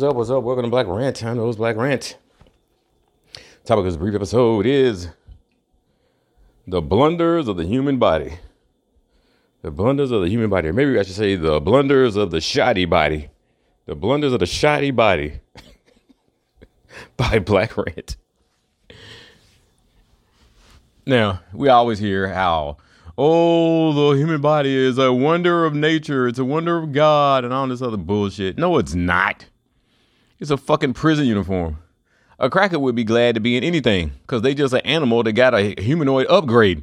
What's up? What's up? Welcome to Black Rant. I know it's Black Rant. Topic of this brief episode is the blunders of the human body. The blunders of the human body. Or maybe I should say the blunders of the shoddy body. The blunders of the shoddy body by Black Rant. Now, we always hear how, oh, the human body is a wonder of nature, it's a wonder of God, and all this other bullshit. No, it's not. It's a fucking prison uniform. A cracker would be glad to be in anything, because they just an animal that got a humanoid upgrade.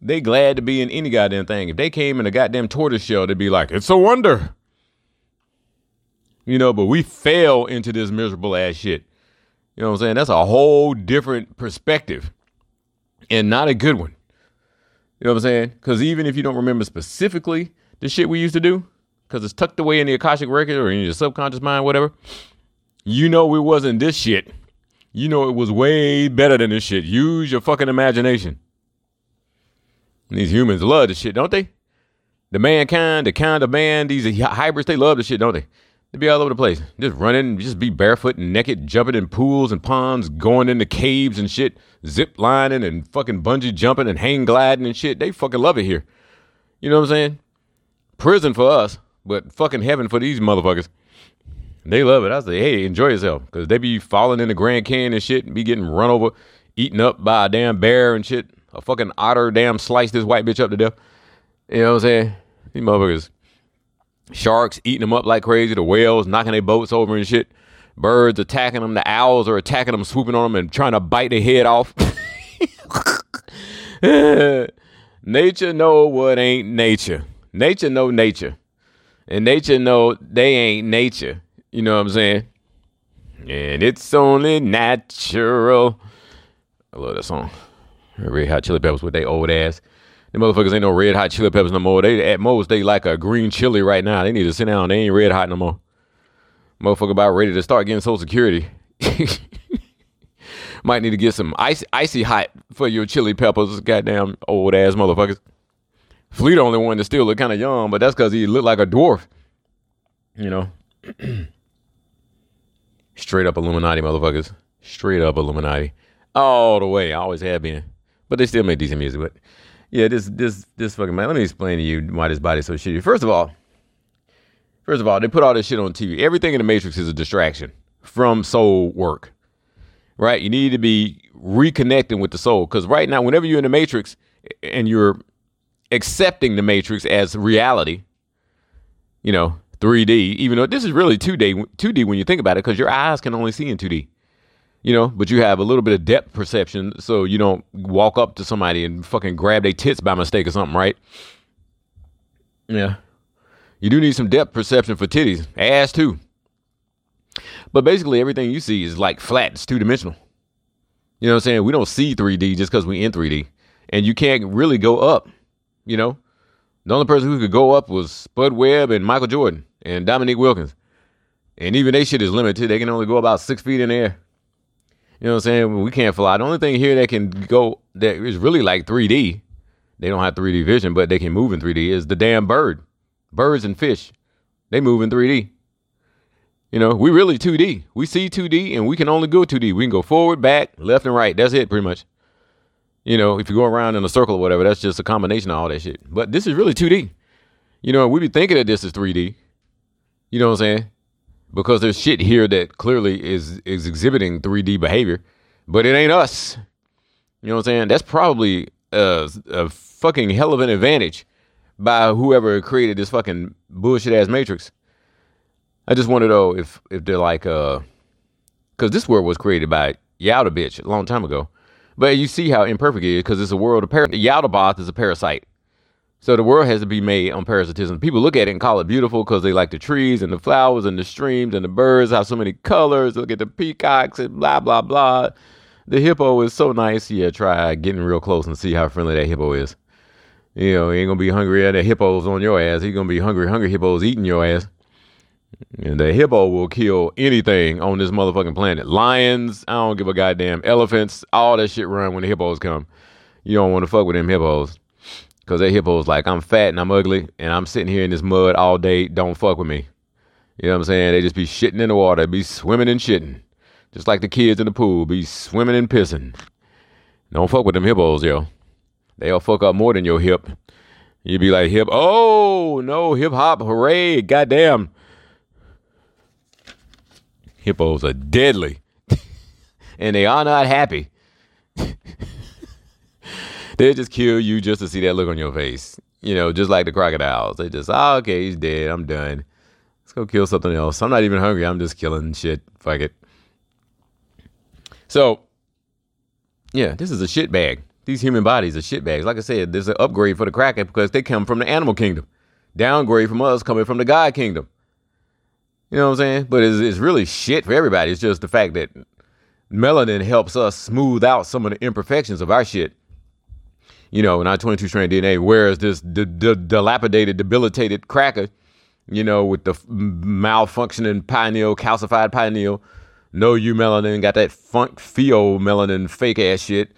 They glad to be in any goddamn thing. If they came in a goddamn tortoise shell, they'd be like, it's a wonder. You know, but we fell into this miserable ass shit. You know what I'm saying? That's a whole different perspective and not a good one. You know what I'm saying? Because even if you don't remember specifically the shit we used to do, because it's tucked away in the Akashic record or in your subconscious mind, whatever, you know it wasn't this shit. You know it was way better than this shit. Use your fucking imagination. These humans love this shit, don't they? The mankind, the kind of man, these hybrids, they love this shit, don't they? They be all over the place, just running, just be barefoot and naked, jumping in pools and ponds, going into caves and shit, zip lining and fucking bungee jumping and hang gliding and shit. They fucking love it here. You know what I'm saying? Prison for us, but fucking heaven for these motherfuckers. They love it. I say, hey, enjoy yourself, because they be falling in the Grand Canyon and shit, and be getting run over, eaten up by a damn bear and shit. A fucking otter damn sliced this white bitch up to death. You know what I'm saying? These motherfuckers Sharks eating them up like crazy. The whales knocking their boats over and shit. Birds attacking them. The owls are attacking them, swooping on them and trying to bite their head off. nature know what ain't nature. Nature know nature. And nature know they ain't nature. You know what I'm saying? And it's only natural. I love that song. Red Hot Chili Peppers with their old ass. The motherfuckers ain't no red hot chili peppers no more. They at most they like a green chili right now. They need to sit down. They ain't red hot no more. Motherfucker about ready to start getting social security. Might need to get some icy, icy hot for your chili peppers, goddamn old ass motherfuckers. Flea only one that still look kind of young, but that's because he looked like a dwarf. You know. Straight up Illuminati motherfuckers. Straight up Illuminati. All the way. I always have been. But they still make decent music. But yeah, this this this fucking man. Let me explain to you why this body's so shitty. First of all, first of all, they put all this shit on TV. Everything in the Matrix is a distraction from soul work, right? You need to be reconnecting with the soul because right now, whenever you're in the Matrix and you're accepting the Matrix as reality, you know, 3D, even though this is really 2D, 2D when you think about it, because your eyes can only see in 2D you know, but you have a little bit of depth perception so you don't walk up to somebody and fucking grab their tits by mistake or something, right? Yeah. You do need some depth perception for titties, ass too. But basically, everything you see is like flat, it's two dimensional. You know what I'm saying? We don't see 3D just because we in 3D. And you can't really go up, you know? The only person who could go up was Spud Webb and Michael Jordan and Dominique Wilkins. And even they shit is limited. They can only go about six feet in the air. You know what I'm saying? We can't fly. The only thing here that can go that is really like 3D, they don't have 3D vision, but they can move in 3D is the damn bird. Birds and fish, they move in 3D. You know, we really 2D. We see 2D and we can only go 2D. We can go forward, back, left, and right. That's it, pretty much. You know, if you go around in a circle or whatever, that's just a combination of all that shit. But this is really 2D. You know, we be thinking that this is 3D. You know what I'm saying? because there's shit here that clearly is is exhibiting 3D behavior, but it ain't us. You know what I'm saying? That's probably a, a fucking hell of an advantage by whoever created this fucking bullshit ass matrix. I just to know if if they're like uh, because this world was created by Yalda bitch a long time ago, but you see how imperfect it is because it's a world of par- Yaldabaoth is a parasite. So the world has to be made on parasitism. People look at it and call it beautiful because they like the trees and the flowers and the streams and the birds have so many colors. Look at the peacocks and blah blah blah. The hippo is so nice. Yeah, try getting real close and see how friendly that hippo is. You know, he ain't gonna be hungry at the hippos on your ass. He's gonna be hungry, hungry hippos eating your ass. And the hippo will kill anything on this motherfucking planet. Lions, I don't give a goddamn. Elephants, all that shit run when the hippos come. You don't want to fuck with them hippos. Cause that hippo's like, I'm fat and I'm ugly and I'm sitting here in this mud all day. Don't fuck with me. You know what I'm saying? They just be shitting in the water, be swimming and shitting. Just like the kids in the pool, be swimming and pissing. Don't fuck with them hippos, yo. They'll fuck up more than your hip. You'd be like, hip, oh, no, hip hop, hooray, goddamn. Hippos are deadly. and they are not happy. They'll just kill you just to see that look on your face. You know, just like the crocodiles. They just, oh, okay, he's dead. I'm done. Let's go kill something else. I'm not even hungry. I'm just killing shit. Fuck it. So, yeah, this is a shit bag. These human bodies are shit bags. Like I said, there's an upgrade for the Kraken because they come from the animal kingdom. Downgrade from us coming from the God kingdom. You know what I'm saying? But it's, it's really shit for everybody. It's just the fact that melanin helps us smooth out some of the imperfections of our shit. You know, our 22 strand DNA, whereas this d- d- dilapidated, debilitated cracker, you know, with the f- malfunctioning pineal, calcified pineal, no eumelanin, got that funk melanin fake ass shit.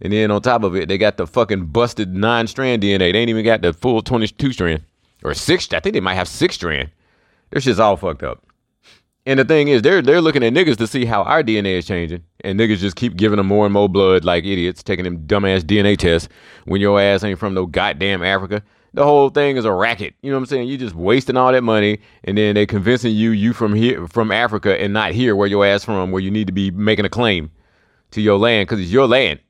And then on top of it, they got the fucking busted nine strand DNA. They ain't even got the full 22 strand or six. I think they might have six strand. Their shit's all fucked up. And the thing is, they're they're looking at niggas to see how our DNA is changing, and niggas just keep giving them more and more blood like idiots, taking them dumbass DNA tests when your ass ain't from no goddamn Africa. The whole thing is a racket. You know what I'm saying? You just wasting all that money, and then they convincing you you from here from Africa and not here where your ass from, where you need to be making a claim to your land because it's your land.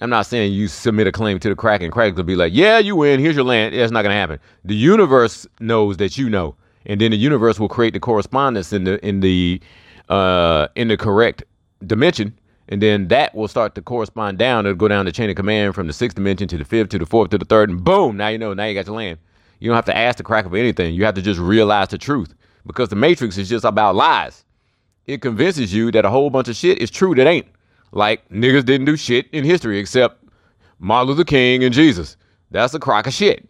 I'm not saying you submit a claim to the crack and crack will be like, yeah, you win. Here's your land. That's not gonna happen. The universe knows that you know and then the universe will create the correspondence in the in the uh, in the correct dimension, and then that will start to correspond down. It'll go down the chain of command from the sixth dimension to the fifth to the fourth to the third, and boom! Now you know. Now you got your land. You don't have to ask the crack of anything. You have to just realize the truth because the matrix is just about lies. It convinces you that a whole bunch of shit is true that ain't. Like niggas didn't do shit in history except Martin Luther King and Jesus. That's a crock of shit.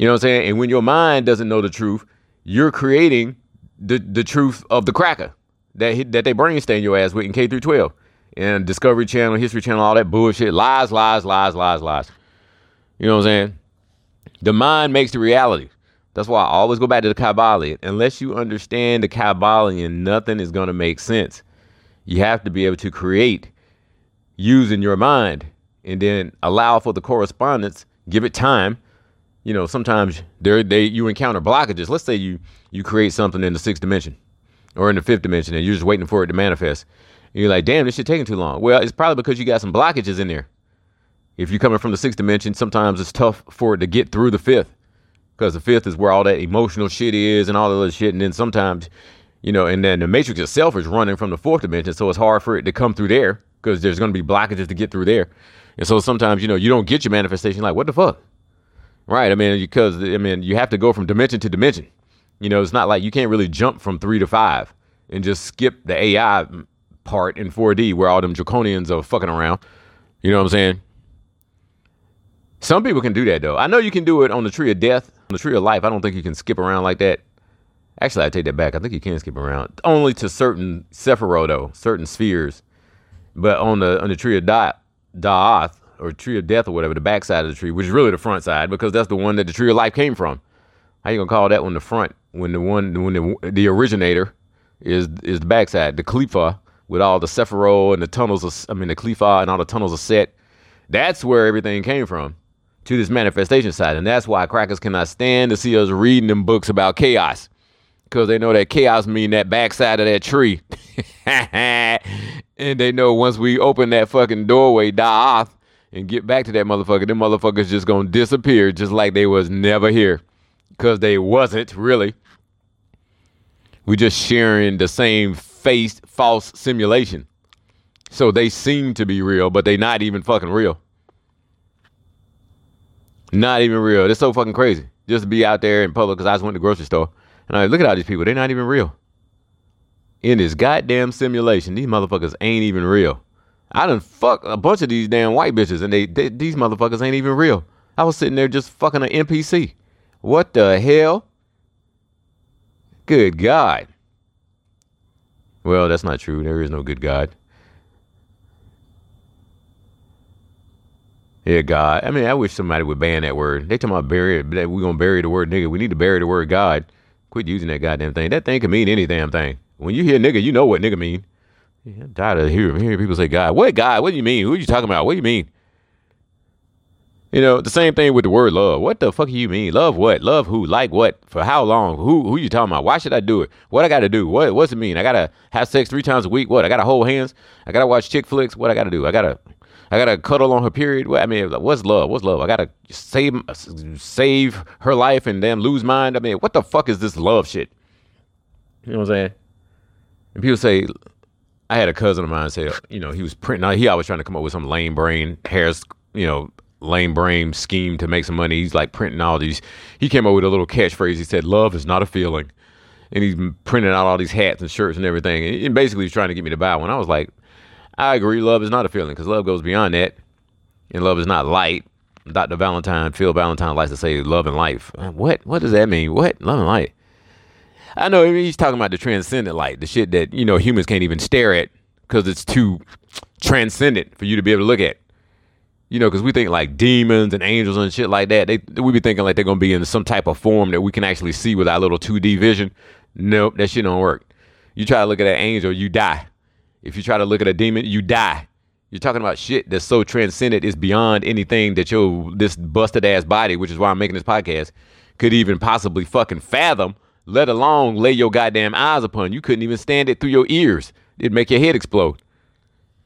You know what I'm saying? And when your mind doesn't know the truth, you're creating the the truth of the cracker that that they brain stain your ass with in K through 12 and Discovery Channel, History Channel, all that bullshit, lies, lies, lies, lies, lies. You know what I'm saying? The mind makes the reality. That's why I always go back to the Kybalion. Unless you understand the Kybalion, nothing is going to make sense. You have to be able to create using your mind and then allow for the correspondence, give it time you know, sometimes there they you encounter blockages. Let's say you you create something in the sixth dimension or in the fifth dimension and you're just waiting for it to manifest. And you're like, damn, this shit taking too long. Well, it's probably because you got some blockages in there. If you're coming from the sixth dimension, sometimes it's tough for it to get through the fifth. Because the fifth is where all that emotional shit is and all the other shit. And then sometimes, you know, and then the matrix itself is running from the fourth dimension. So it's hard for it to come through there because there's going to be blockages to get through there. And so sometimes, you know, you don't get your manifestation like, what the fuck? Right. I mean, because I mean, you have to go from dimension to dimension. You know, it's not like you can't really jump from three to five and just skip the AI part in 4D where all them draconians are fucking around. You know what I'm saying? Some people can do that though. I know you can do it on the tree of death, on the tree of life. I don't think you can skip around like that. Actually, I take that back. I think you can skip around only to certain Sephiroth though, certain spheres. But on the on the tree of Da'ath, or tree of death or whatever, the back side of the tree, which is really the front side because that's the one that the tree of life came from. How you gonna call that one the front when the one when the the originator is is the backside, the Qliphoth with all the Sephiroth and the tunnels of I mean the Qliphoth and all the tunnels of Set. That's where everything came from to this manifestation side, and that's why crackers cannot stand to see us reading them books about chaos because they know that chaos mean that backside of that tree. and they know once we open that fucking doorway, Da'ath, and get back to that motherfucker, them motherfuckers just gonna disappear just like they was never here. Cause they wasn't really. We just sharing the same face false simulation. So they seem to be real, but they not even fucking real. Not even real. It's so fucking crazy. Just to be out there in public because I just went to the grocery store and I look at all these people. They're not even real. In this goddamn simulation, these motherfuckers ain't even real. I done fuck a bunch of these damn white bitches, and they, they these motherfuckers ain't even real. I was sitting there just fucking an NPC. What the hell? Good God. Well, that's not true. There is no good God. Yeah, God. I mean, I wish somebody would ban that word. They talking about bury it, we're gonna bury the word nigga. We need to bury the word God. Quit using that goddamn thing. That thing can mean any damn thing. When you hear nigga, you know what nigga mean. Yeah, I'm tired of hearing, hearing people say God. What God? What do you mean? Who are you talking about? What do you mean? You know, the same thing with the word love. What the fuck do you mean? Love what? Love who? Like what? For how long? Who who you talking about? Why should I do it? What I gotta do? What what's it mean? I gotta have sex three times a week? What? I gotta hold hands? I gotta watch chick flicks? What I gotta do? I gotta I gotta cuddle on her period. What I mean, what's love? What's love? I gotta save save her life and then lose mine. I mean, what the fuck is this love shit? You know what I'm saying? And people say, I had a cousin of mine say, you know, he was printing. He always trying to come up with some lame brain hairs, you know, lame brain scheme to make some money. He's like printing all these. He came up with a little catchphrase. He said, "Love is not a feeling," and he's printing out all these hats and shirts and everything. And basically, he's trying to get me to buy one. I was like, I agree. Love is not a feeling because love goes beyond that, and love is not light. Dr. Valentine, Phil Valentine likes to say love and life. What? What does that mean? What? Love and light. I know he's talking about the transcendent light, the shit that you know humans can't even stare at because it's too transcendent for you to be able to look at. You know, because we think like demons and angels and shit like that. They we be thinking like they're gonna be in some type of form that we can actually see with our little 2D vision. Nope, that shit don't work. You try to look at an angel, you die. If you try to look at a demon, you die. You're talking about shit that's so transcendent, it's beyond anything that your this busted ass body, which is why I'm making this podcast, could even possibly fucking fathom, let alone lay your goddamn eyes upon. You couldn't even stand it through your ears. It'd make your head explode.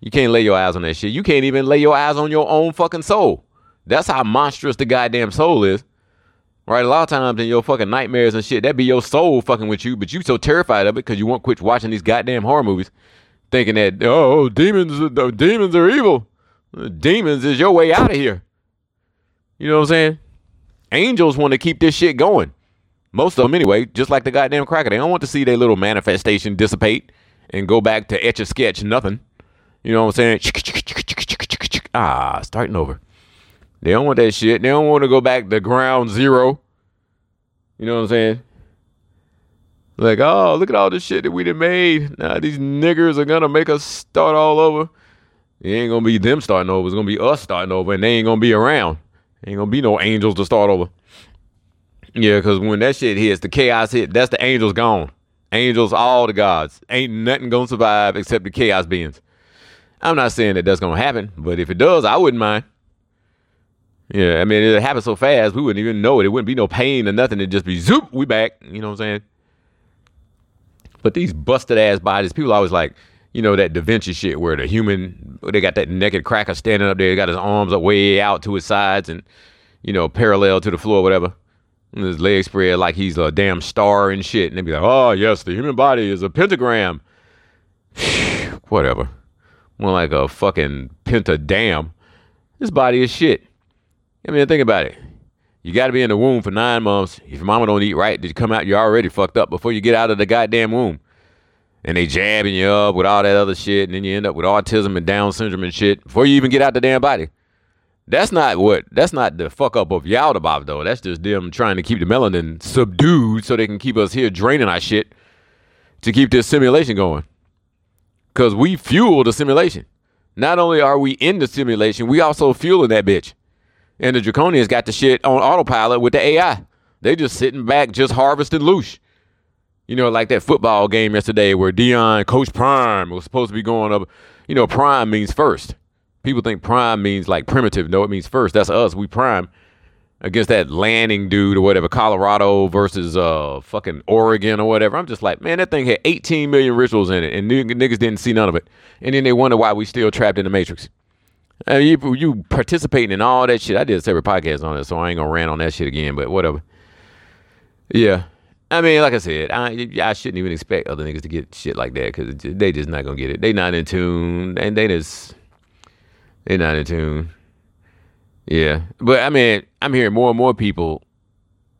You can't lay your eyes on that shit. You can't even lay your eyes on your own fucking soul. That's how monstrous the goddamn soul is. Right? A lot of times in your fucking nightmares and shit, that be your soul fucking with you, but you so terrified of it because you won't quit watching these goddamn horror movies, thinking that oh demons, uh, demons are evil. Demons is your way out of here. You know what I'm saying? Angels want to keep this shit going. Most of them anyway, just like the goddamn cracker. They don't want to see their little manifestation dissipate and go back to etch a sketch nothing. You know what I'm saying? Ah, starting over. They don't want that shit. They don't want to go back to ground zero. You know what I'm saying? Like, oh, look at all this shit that we done made. Now these niggers are gonna make us start all over. It ain't gonna be them starting over. It's gonna be us starting over, and they ain't gonna be around. Ain't gonna be no angels to start over. Yeah, because when that shit hits, the chaos hit, that's the angels gone. Angels, all the gods. Ain't nothing gonna survive except the chaos beings. I'm not saying that that's gonna happen, but if it does, I wouldn't mind. Yeah, I mean, it happened so fast, we wouldn't even know it. It wouldn't be no pain or nothing. It'd just be zoop, we back. You know what I'm saying? But these busted ass bodies, people always like, you know, that Da Vinci shit where the human, they got that naked cracker standing up there, he got his arms up way out to his sides and, you know, parallel to the floor, whatever. And his legs spread like he's a damn star and shit. And they'd be like, oh, yes, the human body is a pentagram. whatever more like a fucking pentadam. This body is shit. I mean, think about it. You got to be in the womb for nine months. If your mama don't eat right, did you come out, you're already fucked up before you get out of the goddamn womb. And they jabbing you up with all that other shit, and then you end up with autism and Down syndrome and shit before you even get out the damn body. That's not what. That's not the fuck up of Yaldabaoth though. That's just them trying to keep the melanin subdued so they can keep us here draining our shit to keep this simulation going because we fuel the simulation. Not only are we in the simulation, we also fueling that bitch. And the Draconians got the shit on autopilot with the AI. They just sitting back, just harvesting loose. You know, like that football game yesterday where Deion, Coach Prime, was supposed to be going up. You know, prime means first. People think prime means like primitive. No, it means first. That's us. We prime against that Lanning dude or whatever, Colorado versus uh fucking Oregon or whatever. I'm just like, man, that thing had 18 million rituals in it, and niggas didn't see none of it. And then they wonder why we still trapped in the matrix. You, you participating in all that shit. I did a separate podcast on it, so I ain't gonna rant on that shit again. But whatever. Yeah, I mean, like I said, I I shouldn't even expect other niggas to get shit like that because they just not gonna get it. They not in tune, and they just they not in tune. Yeah, but I mean, I'm hearing more and more people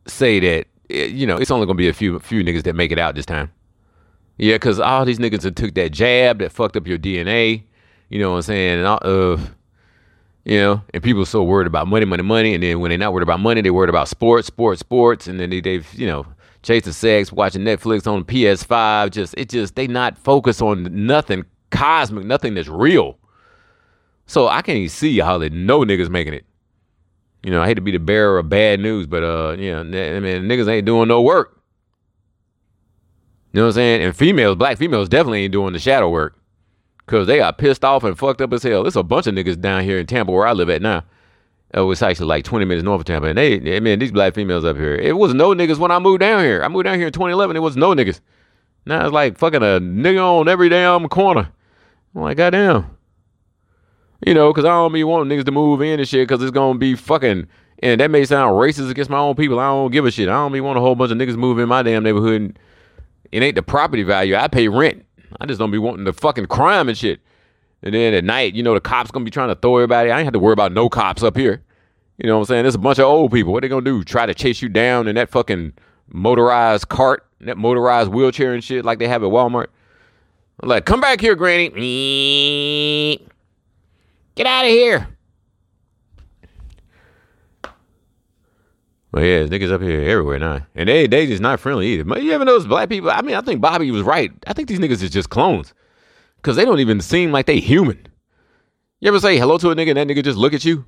say that eh, you know it's only gonna be a few few niggas that make it out this time. Yeah, because all these niggas that took that jab that fucked up your DNA. You know what I'm saying? And all, uh, you know, and people are so worried about money, money, money, and then when they're not worried about money, they're worried about sports, sports, sports, and then they, they've you know chasing sex, watching Netflix on PS5. Just it just they not focused on nothing cosmic, nothing that's real. So I can't even see how they know niggas making it. You know, I hate to be the bearer of bad news, but uh, you know, I mean, niggas ain't doing no work. You know what I'm saying? And females, black females, definitely ain't doing the shadow work because they got pissed off and fucked up as hell. There's a bunch of niggas down here in Tampa where I live at now. Oh, it's actually like 20 minutes north of Tampa. And they, I mean, these black females up here, it was no niggas when I moved down here. I moved down here in 2011. It was no niggas. Now it's like fucking a nigga on every damn corner. I'm like, goddamn. You know, because I don't be wanting niggas to move in and shit because it's going to be fucking, and that may sound racist against my own people. I don't give a shit. I don't be want a whole bunch of niggas move in my damn neighborhood. And it ain't the property value. I pay rent. I just don't be wanting the fucking crime and shit. And then at night, you know, the cops gonna be trying to throw everybody. I ain't have to worry about no cops up here. You know what I'm saying? There's a bunch of old people. What they gonna do? Try to chase you down in that fucking motorized cart, that motorized wheelchair and shit like they have at Walmart? I'm like, come back here, Granny. Get out of here. Well, yeah, niggas up here everywhere now. And they they just not friendly either. But you ever notice black people? I mean, I think Bobby was right. I think these niggas is just clones. Cause they don't even seem like they human. You ever say hello to a nigga and that nigga just look at you?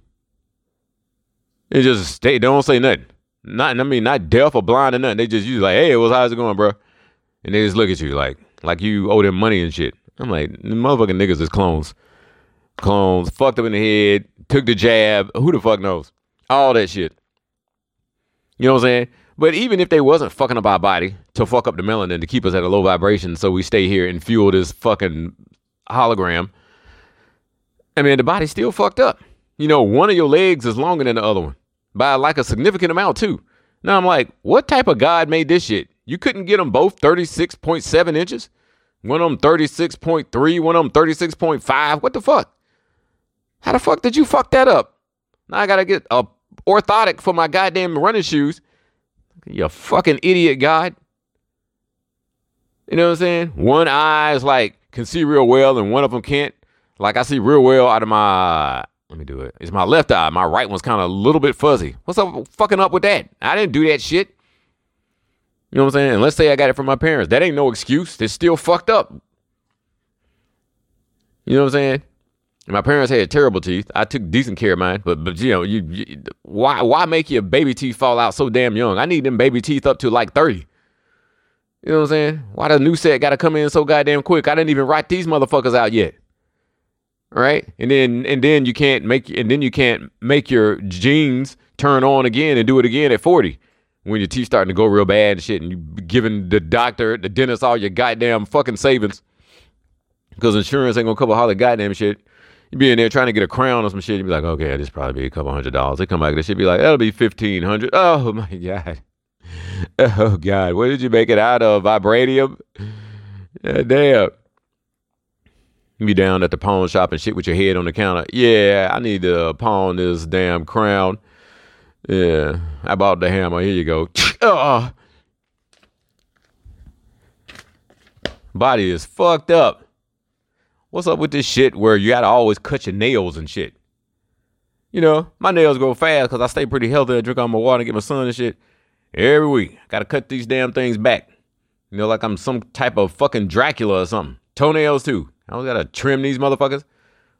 And just stay, don't say nothing. Not I mean, not deaf or blind or nothing. They just you like, hey, what's how's it going, bro? And they just look at you like like you owe them money and shit. I'm like, motherfucking niggas is clones. Clones, fucked up in the head, took the jab. Who the fuck knows? All that shit. You know what I'm saying? But even if they wasn't fucking up our body to fuck up the melanin to keep us at a low vibration so we stay here and fuel this fucking hologram, I mean, the body's still fucked up. You know, one of your legs is longer than the other one by like a significant amount, too. Now I'm like, what type of God made this shit? You couldn't get them both 36.7 inches? One of them 36.3, one of them 36.5. What the fuck? How the fuck did you fuck that up? Now I gotta get a orthotic for my goddamn running shoes. You fucking idiot, God. You know what I'm saying? One eye is like can see real well, and one of them can't. Like I see real well out of my. Let me do it. It's my left eye. My right one's kind of a little bit fuzzy. What's up? Fucking up with that? I didn't do that shit. You know what I'm saying? And let's say I got it from my parents. That ain't no excuse. It's still fucked up. You know what I'm saying? My parents had terrible teeth. I took decent care of mine, but but you know, you, you, why why make your baby teeth fall out so damn young? I need them baby teeth up to like 30. You know what I'm saying? Why the new set got to come in so goddamn quick? I didn't even write these motherfuckers out yet. Right? And then and then you can't make and then you can't make your genes turn on again and do it again at 40 when your teeth starting to go real bad and shit and you giving the doctor, the dentist all your goddamn fucking savings because insurance ain't gonna cover all the goddamn shit you be in there trying to get a crown or some shit. You be like, okay, this probably be a couple hundred dollars. They come back, they should be like, that'll be fifteen hundred. Oh my god. Oh god, what did you make it out of? Vibranium? Yeah, damn. You be down at the pawn shop and shit with your head on the counter. Yeah, I need to pawn this damn crown. Yeah, I bought the hammer. Here you go. oh. Body is fucked up. What's up with this shit where you gotta always cut your nails and shit? You know, my nails grow fast because I stay pretty healthy. I drink all my water and get my sun and shit every week. Gotta cut these damn things back. You know, like I'm some type of fucking Dracula or something. Toenails too. I gotta trim these motherfuckers.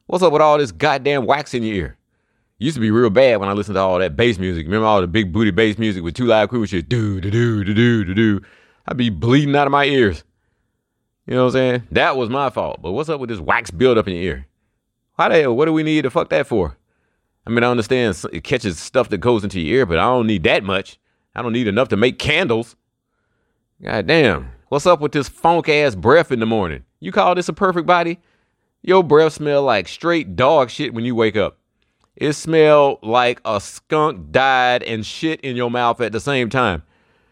What's up with all this goddamn wax in your ear? Used to be real bad when I listened to all that bass music. Remember all the big booty bass music with Two Live Crew shit? Do do do do do do. I'd be bleeding out of my ears. You know what I'm saying? That was my fault. But what's up with this wax buildup in your ear? Why the hell? What do we need to fuck that for? I mean, I understand it catches stuff that goes into your ear, but I don't need that much. I don't need enough to make candles. God damn. What's up with this funk ass breath in the morning? You call this a perfect body? Your breath smell like straight dog shit when you wake up. It smell like a skunk died and shit in your mouth at the same time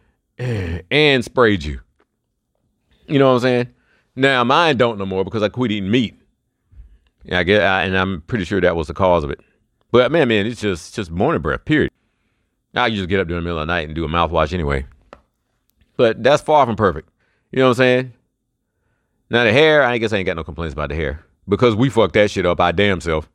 and sprayed you. You know what I'm saying? Now mine don't no more because I quit eating meat. Yeah, I get, I, and I'm pretty sure that was the cause of it. But man, man, it's just just morning breath. Period. I just get up during the middle of the night and do a mouthwash anyway. But that's far from perfect. You know what I'm saying? Now the hair, I guess I ain't got no complaints about the hair because we fucked that shit up I damn self.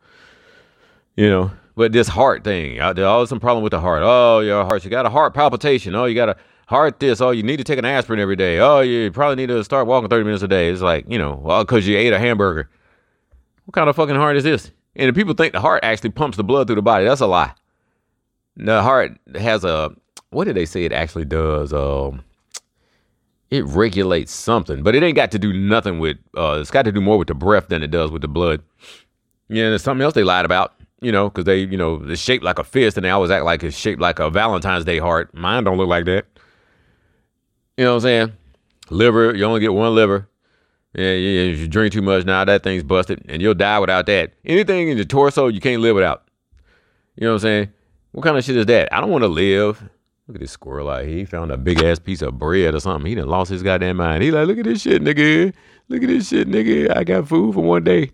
You know, but this heart thing, uh, there's always some problem with the heart. Oh, your heart, you got a heart palpitation. Oh, you got a heart this. Oh, you need to take an aspirin every day. Oh, you probably need to start walking 30 minutes a day. It's like, you know, well, because you ate a hamburger. What kind of fucking heart is this? And if people think the heart actually pumps the blood through the body, that's a lie. The heart has a, what did they say it actually does? Um, it regulates something, but it ain't got to do nothing with. Uh, it's got to do more with the breath than it does with the blood. Yeah, there's something else they lied about. You know, because they, you know, it's shaped like a fist, and they always act like it's shaped like a Valentine's Day heart. Mine don't look like that. You know what I'm saying? Liver, you only get one liver. Yeah, yeah, if you drink too much now, that thing's busted, and you'll die without that. Anything in your torso, you can't live without. You know what I'm saying? What kind of shit is that? I don't want to live. Look at this squirrel out here. He found a big ass piece of bread or something. He done lost his goddamn mind. He like, look at this shit, nigga. Look at this shit, nigga. I got food for one day.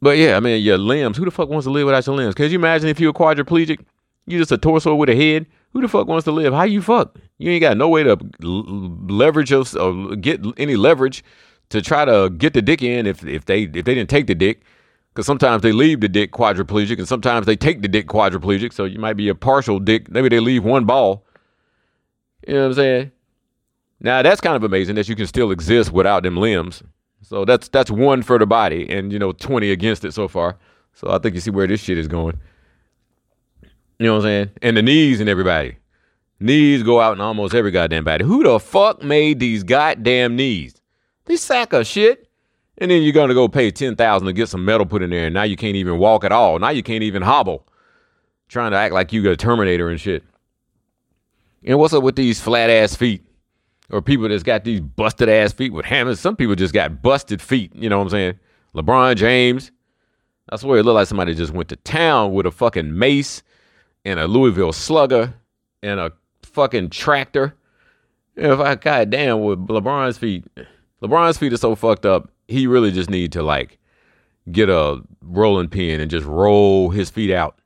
But yeah, I mean, your limbs. Who the fuck wants to live without your limbs? Can you imagine if you were quadriplegic? You just a torso with a head. Who the fuck wants to live? How you fuck? You ain't got no way to leverage your, or get any leverage to try to get the dick in if if they if they didn't take the dick. Because sometimes they leave the dick quadriplegic, and sometimes they take the dick quadriplegic. So you might be a partial dick. Maybe they leave one ball. You know what I'm saying? Now that's kind of amazing that you can still exist without them limbs. So that's that's one for the body, and you know twenty against it so far. So I think you see where this shit is going. You know what I'm saying? And the knees and everybody. Knees go out in almost every goddamn body. Who the fuck made these goddamn knees? These sack of shit. And then you're gonna go pay ten thousand to get some metal put in there, and now you can't even walk at all. Now you can't even hobble. Trying to act like you got a Terminator and shit. And what's up with these flat ass feet? Or people that's got these busted ass feet with hammers. Some people just got busted feet. You know what I'm saying? LeBron James. I swear it looked like somebody just went to town with a fucking mace and a Louisville slugger and a fucking tractor. If I goddamn with LeBron's feet, LeBron's feet are so fucked up. He really just need to like get a rolling pin and just roll his feet out.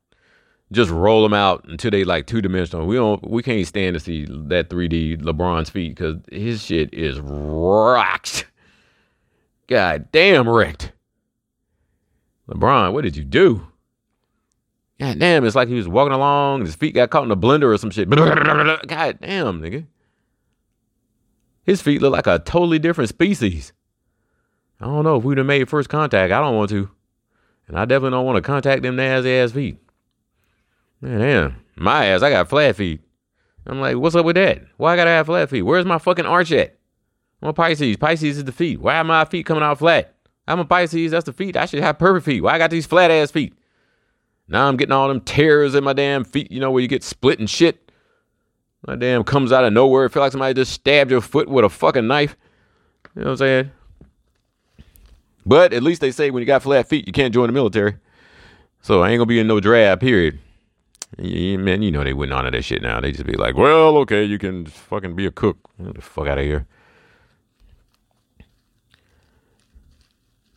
Just roll them out until they like two dimensional. We don't, we can't stand to see that 3D LeBron's feet because his shit is rocked. God damn wrecked. LeBron, what did you do? God damn, it's like he was walking along, his feet got caught in a blender or some shit. God damn, nigga. His feet look like a totally different species. I don't know if we'd have made first contact. I don't want to. And I definitely don't want to contact them nasty ass feet. Man, damn. My ass, I got flat feet. I'm like, what's up with that? Why I gotta have flat feet? Where's my fucking arch at? I'm a Pisces. Pisces is the feet. Why are my feet coming out flat? I'm a Pisces. That's the feet. I should have perfect feet. Why I got these flat ass feet? Now I'm getting all them tears in my damn feet, you know, where you get split and shit. My damn comes out of nowhere. It feel like somebody just stabbed your foot with a fucking knife. You know what I'm saying? But at least they say when you got flat feet, you can't join the military. So I ain't gonna be in no drab, period. Man, you know they wouldn't honor that shit now. They just be like, well, okay, you can fucking be a cook. Get the fuck out of here.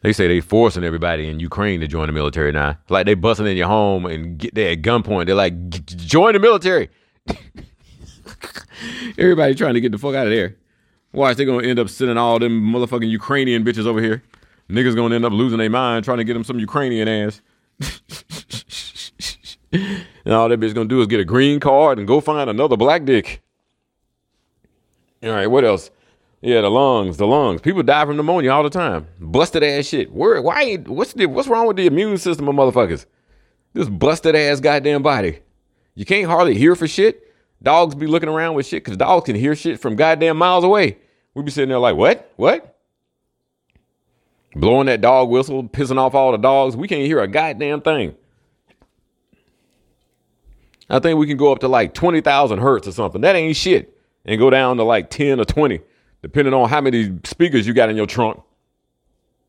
They say they forcing everybody in Ukraine to join the military now. Like they busting in your home and get there at gunpoint. They're like, join the military. everybody trying to get the fuck out of there. Watch, they're gonna end up sending all them motherfucking Ukrainian bitches over here. Niggas gonna end up losing their mind trying to get them some Ukrainian ass. and all that bitch gonna do is get a green card and go find another black dick. All right, what else? Yeah, the lungs, the lungs. People die from pneumonia all the time. Busted ass shit. Where? Why? What's the, What's wrong with the immune system of motherfuckers? This busted ass goddamn body. You can't hardly hear for shit. Dogs be looking around with shit because dogs can hear shit from goddamn miles away. We be sitting there like, what? What? Blowing that dog whistle, pissing off all the dogs. We can't hear a goddamn thing. I think we can go up to like 20,000 hertz or something. That ain't shit. And go down to like 10 or 20 depending on how many speakers you got in your trunk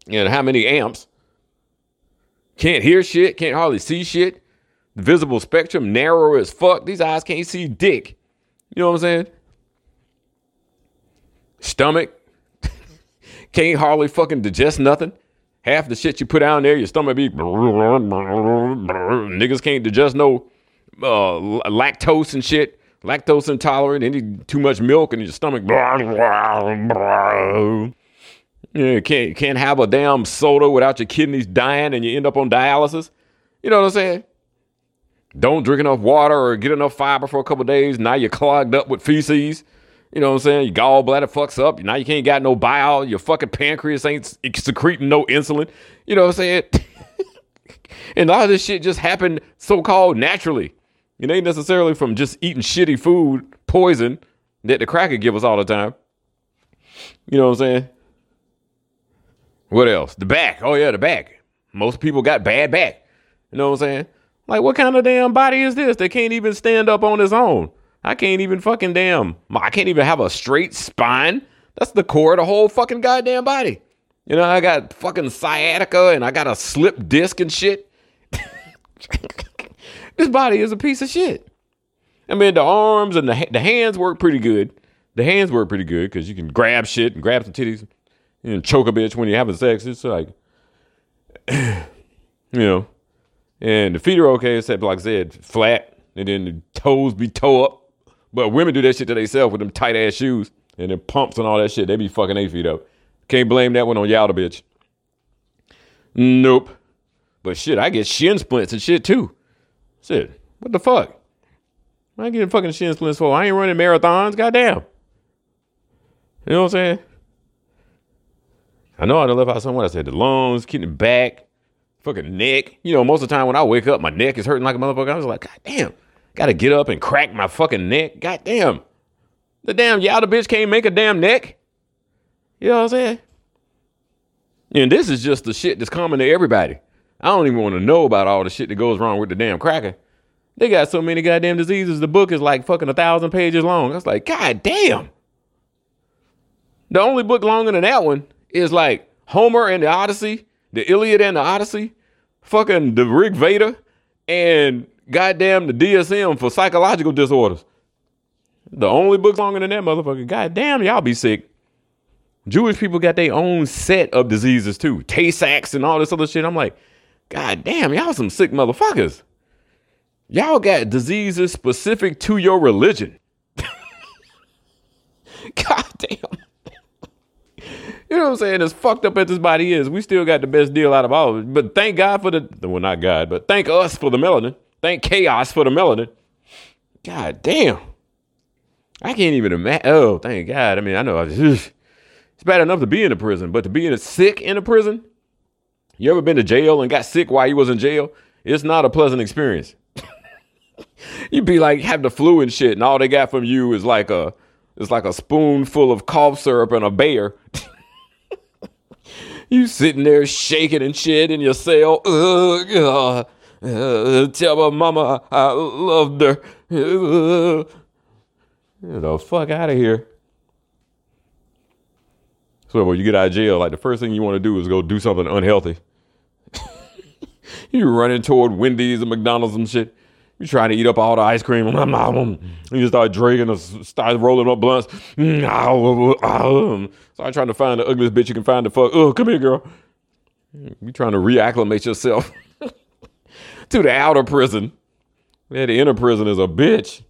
and how many amps. Can't hear shit, can't hardly see shit. The visible spectrum narrow as fuck. These eyes can't see dick. You know what I'm saying? Stomach can't hardly fucking digest nothing. Half the shit you put down there, your stomach be niggas can't digest no uh, lactose and shit lactose intolerant, any too much milk in your stomach. Yeah, can't can't have a damn soda without your kidneys dying and you end up on dialysis. You know what I'm saying? Don't drink enough water or get enough fiber for a couple days. Now you're clogged up with feces. You know what I'm saying? Your gallbladder fucks up. Now you can't got no bile. Your fucking pancreas ain't secreting no insulin. You know what I'm saying? and all this shit just happened so called naturally. It ain't necessarily from just eating shitty food, poison. that the cracker give us all the time. You know what I'm saying? What else? The back. Oh yeah, the back. Most people got bad back. You know what I'm saying? Like, what kind of damn body is this that can't even stand up on its own? I can't even fucking damn. I can't even have a straight spine. That's the core of the whole fucking goddamn body. You know, I got fucking sciatica and I got a slip disc and shit. this body is a piece of shit. I mean, the arms and the the hands work pretty good. The hands work pretty good because you can grab shit and grab some titties and choke a bitch when you're having sex. It's like, you know, and the feet are okay, except like I said, flat, and then the toes be toe up. But women do that shit to themselves with them tight ass shoes and them pumps and all that shit. They be fucking eight feet up. Can't blame that one on y'all, the bitch. Nope. But shit, I get shin splints and shit too. Shit, what the fuck? I ain't getting fucking shin splints for. I ain't running marathons. Goddamn. You know what I'm saying? I know I done left out somewhere. I said the lungs, kidney, back, fucking neck. You know, most of the time when I wake up, my neck is hurting like a motherfucker. I was like, God damn, gotta get up and crack my fucking neck. God damn. The damn yowda bitch can't make a damn neck. You know what I'm saying? And this is just the shit that's common to everybody. I don't even want to know about all the shit that goes wrong with the damn cracker. They got so many goddamn diseases. The book is like fucking a thousand pages long. I was like, God damn. The only book longer than that one is like Homer and the Odyssey, the Iliad and the Odyssey, fucking the Rig Veda, and goddamn the DSM for psychological disorders. The only book longer than that motherfucker. Goddamn, y'all be sick. Jewish people got their own set of diseases too, Tay Sachs and all this other shit. I'm like, God damn, y'all some sick motherfuckers. Y'all got diseases specific to your religion. God damn. You know what I'm saying? As fucked up as this body is, we still got the best deal out of all of it. But thank God for the well, not God, but thank us for the melanin. Thank chaos for the melanin. God damn. I can't even imagine. Oh, thank God. I mean, I know it's bad enough to be in a prison, but to be in a sick in a prison. You ever been to jail and got sick while you was in jail? It's not a pleasant experience. You'd be like have the flu and shit, and all they got from you is like a it's like a spoonful of cough syrup and a bear. You sitting there shaking and shit in your cell. Uh, uh, tell my mama I loved her. Uh, get the fuck out of here. So when you get out of jail, like the first thing you want to do is go do something unhealthy. You running toward Wendy's and McDonald's and shit. You trying to eat up all the ice cream. You start drinking or start rolling up blunts. Start trying to find the ugliest bitch you can find to fuck. Oh, come here, girl. You trying to reacclimate yourself to the outer prison. Yeah, the inner prison is a bitch.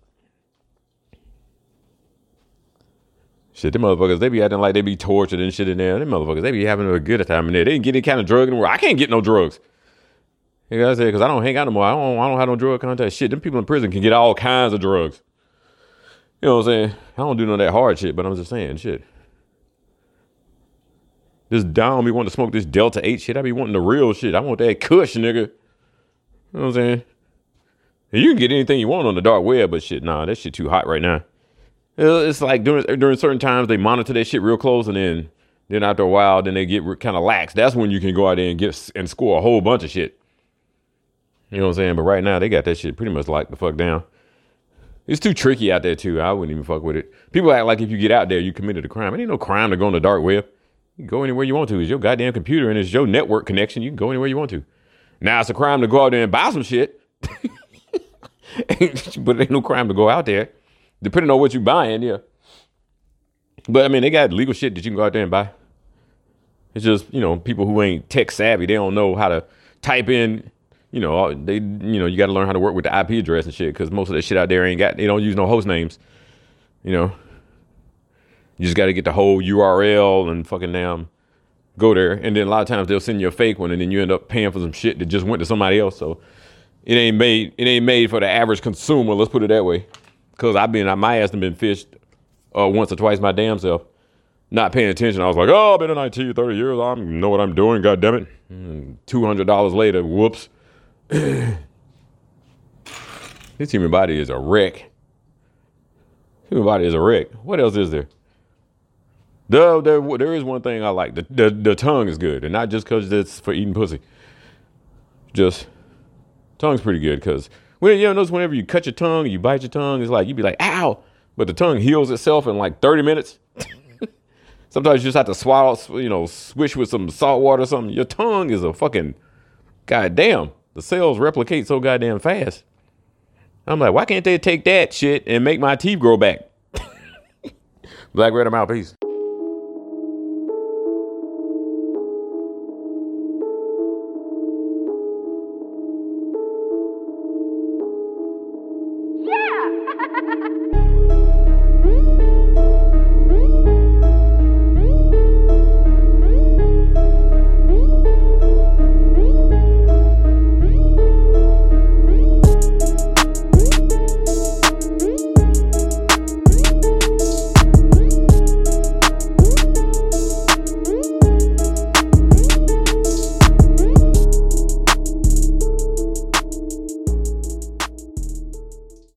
Shit, them motherfuckers, they be acting like they be tortured and shit in there. Them motherfuckers, they be having a good time in there. They didn't get any kind of drug in the world. I can't get no drugs. You know I said? Because I don't hang out no more. I don't, I don't have no drug contact. Shit, them people in prison can get all kinds of drugs. You know what I'm saying? I don't do none of that hard shit, but I'm just saying shit. This down be wanting to smoke this Delta 8 shit. I be wanting the real shit. I want that Kush, nigga. You know what I'm saying? You can get anything you want on the dark web, but shit, nah, that shit too hot right now. Uh, it's like during during certain times they monitor that shit real close, and then then after a while, then they get kind of lax. That's when you can go out there and get and score a whole bunch of shit. You know what I'm saying? But right now they got that shit pretty much locked the fuck down. It's too tricky out there too. I wouldn't even fuck with it. People act like if you get out there, you committed a crime. It ain't no crime to go on the dark web. You go anywhere you want to. It's your goddamn computer and it's your network connection. You can go anywhere you want to. Now it's a crime to go out there and buy some shit. but it ain't no crime to go out there. Depending on what you're buying, yeah. But I mean, they got legal shit that you can go out there and buy. It's just, you know, people who ain't tech savvy, they don't know how to type in you know, they, you know, you got to learn how to work with the IP address and shit because most of that shit out there ain't got, they don't use no host names. You know, you just got to get the whole URL and fucking damn go there. And then a lot of times they'll send you a fake one and then you end up paying for some shit that just went to somebody else. So it ain't made, it ain't made for the average consumer. Let's put it that way. Cause I've been, my ass have been phished uh, once or twice my damn self. Not paying attention. I was like, oh, I've been in IT 30 years. I know what I'm doing. God damn it. $200 later, whoops. this human body is a wreck. Human body is a wreck. What else is there? There, there, there is one thing I like. The, the, the tongue is good, and not just because it's for eating pussy. Just tongue's pretty good because when you know, notice whenever you cut your tongue, you bite your tongue, it's like you'd be like, ow, but the tongue heals itself in like 30 minutes. Sometimes you just have to swallow, you know, swish with some salt water or something. Your tongue is a fucking goddamn. The cells replicate so goddamn fast. I'm like, why can't they take that shit and make my teeth grow back? Black Red, I'm out. Peace.